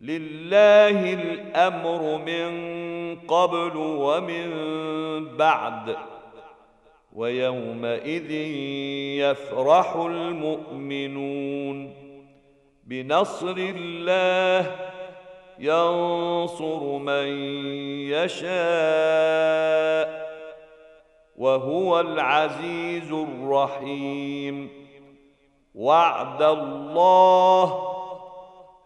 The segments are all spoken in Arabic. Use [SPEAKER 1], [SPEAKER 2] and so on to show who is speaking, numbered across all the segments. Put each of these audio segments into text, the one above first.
[SPEAKER 1] لله الأمر من قبل ومن بعد ويومئذ يفرح المؤمنون. بنصر الله ينصر من يشاء وهو العزيز الرحيم. وعد الله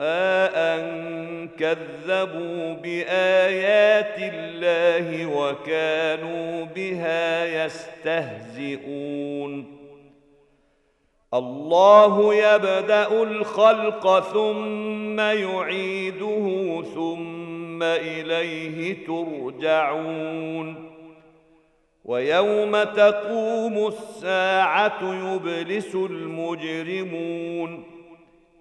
[SPEAKER 1] ان كذبوا بآيات الله وكانوا بها يستهزئون. الله يبدأ الخلق ثم يعيده ثم إليه ترجعون. ويوم تقوم الساعة يبلس المجرمون.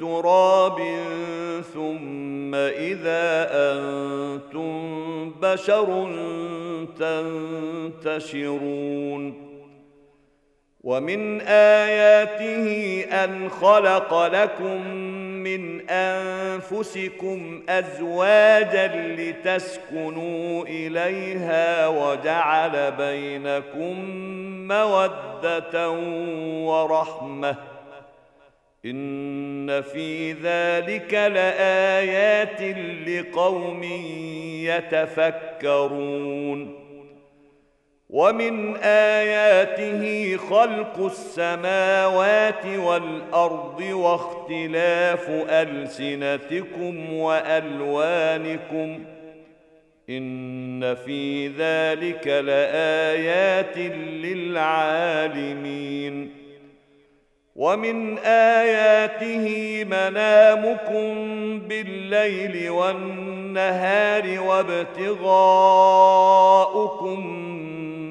[SPEAKER 1] تراب ثم إذا أنتم بشر تنتشرون. ومن آياته أن خلق لكم من أنفسكم أزواجا لتسكنوا إليها وجعل بينكم مودة ورحمة. إن في ذلك لآيات لقوم يتفكرون. ومن آياته خلق السماوات والأرض واختلاف ألسنتكم وألوانكم. إن في ذلك لآيات للعالمين. ومن اياته منامكم بالليل والنهار وابتغاؤكم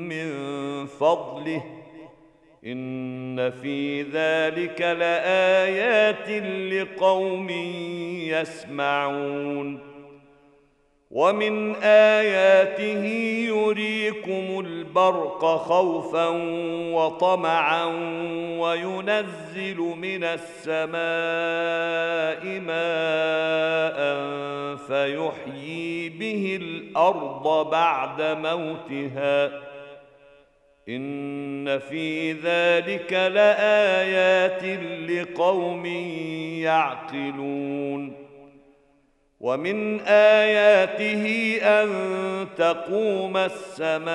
[SPEAKER 1] من فضله ان في ذلك لايات لقوم يسمعون ومن آياته يريكم البرق خوفا وطمعا وينزل من السماء ماء فيحيي به الأرض بعد موتها. إن في ذلك لآيات لقوم يعقلون. ومن آياته أن تقوم السماء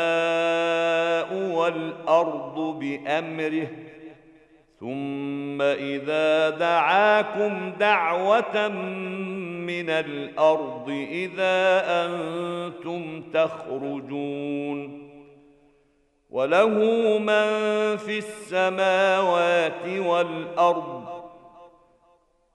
[SPEAKER 1] والأرض بأمره ثم إذا دعاكم دعوة من الأرض إذا أنتم تخرجون. وله من في السماوات والأرض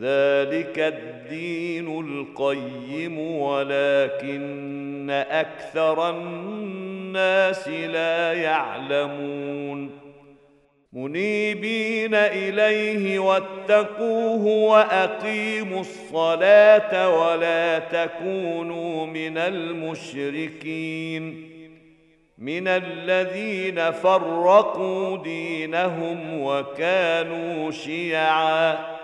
[SPEAKER 1] ذلك الدين القيم ولكن أكثر الناس لا يعلمون. منيبين إليه واتقوه وأقيموا الصلاة ولا تكونوا من المشركين. من الذين فرقوا دينهم وكانوا شيعا.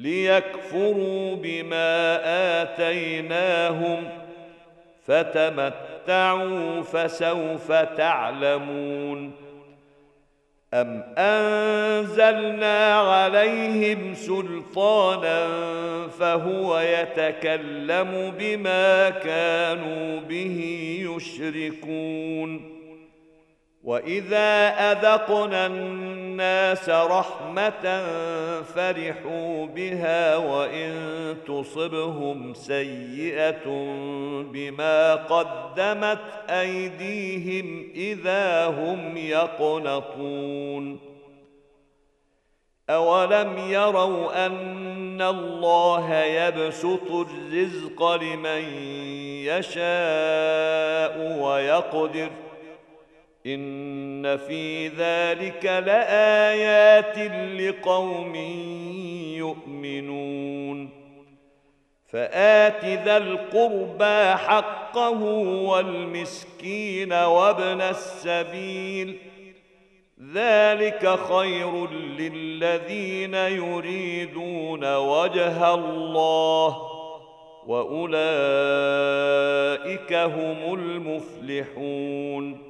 [SPEAKER 1] ليكفروا بما آتيناهم فتمتعوا فسوف تعلمون أم أنزلنا عليهم سلطانا فهو يتكلم بما كانوا به يشركون واذا اذقنا الناس رحمه فرحوا بها وان تصبهم سيئه بما قدمت ايديهم اذا هم يقنطون اولم يروا ان الله يبسط الرزق لمن يشاء ويقدر ان في ذلك لايات لقوم يؤمنون فات ذا القربى حقه والمسكين وابن السبيل ذلك خير للذين يريدون وجه الله واولئك هم المفلحون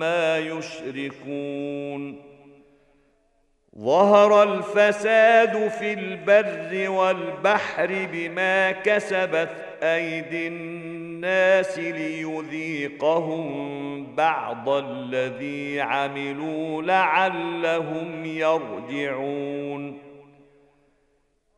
[SPEAKER 1] عما يشركون ظهر الفساد في البر والبحر بما كسبت أيدي الناس ليذيقهم بعض الذي عملوا لعلهم يرجعون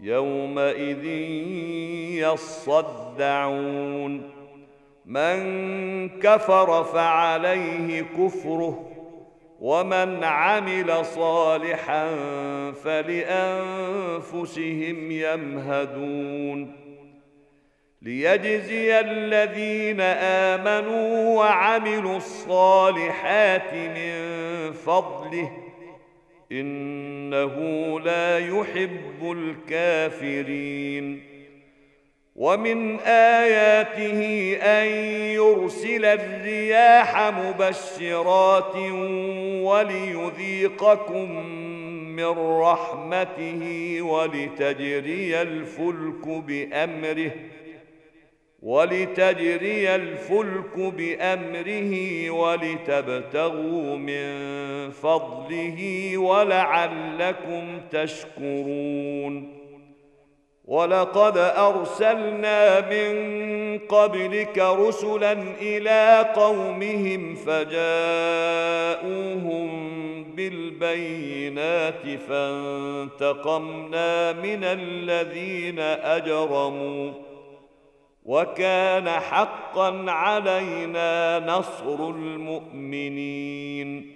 [SPEAKER 1] يومئذ يصدعون. من كفر فعليه كفره ومن عمل صالحا فلأنفسهم يمهدون. ليجزي الذين آمنوا وعملوا الصالحات من فضله إنه لا يحب الكافرين. ومن آياته أن يرسل الرياح مبشرات وليذيقكم من رحمته ولتجري الفلك بأمره ولتجري الفلك بأمره ولتبتغوا من فضله ولعلكم تشكرون. ولقد أرسلنا من قبلك رسلا إلى قومهم فجاءوهم بالبينات فانتقمنا من الذين أجرموا. وكان حقا علينا نصر المؤمنين.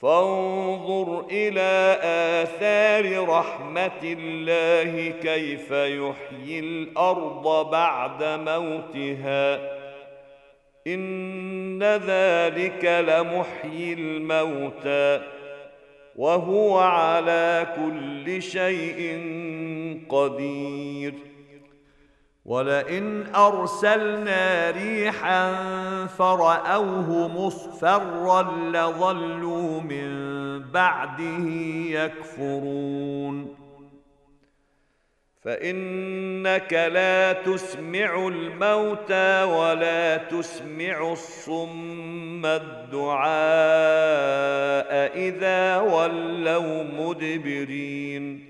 [SPEAKER 1] فانظر إلى آثار رحمة الله كيف يحيي الأرض بعد موتها. إن ذلك لمحيي الموتى وهو على كل شيء قدير. ولئن ارسلنا ريحا فراوه مصفرا لظلوا من بعده يكفرون فانك لا تسمع الموتى ولا تسمع الصم الدعاء اذا ولوا مدبرين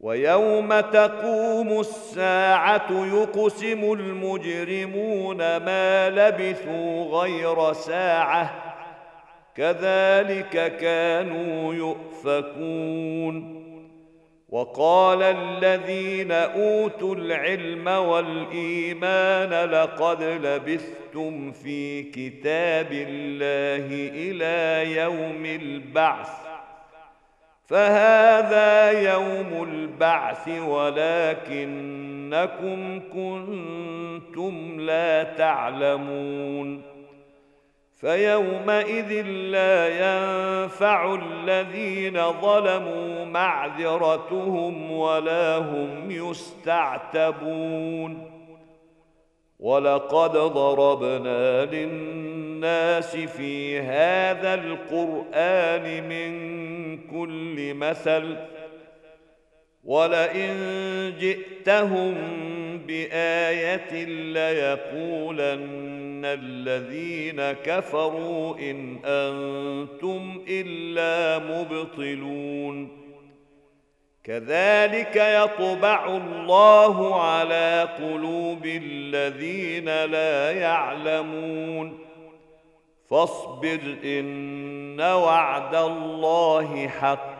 [SPEAKER 1] ويوم تقوم الساعة يقسم المجرمون ما لبثوا غير ساعة كذلك كانوا يؤفكون. وقال الذين أوتوا العلم والإيمان لقد لبثتم في كتاب الله إلى يوم البعث فهذا يوم البعث ولكنكم كنتم لا تعلمون فيومئذ لا ينفع الذين ظلموا معذرتهم ولا هم يستعتبون ولقد ضربنا للناس في هذا القرآن من كل مثل ولئن جئتهم بآية ليقولن الذين كفروا إن أنتم إلا مبطلون. كذلك يطبع الله على قلوب الذين لا يعلمون. فاصبر إن وعد الله حق.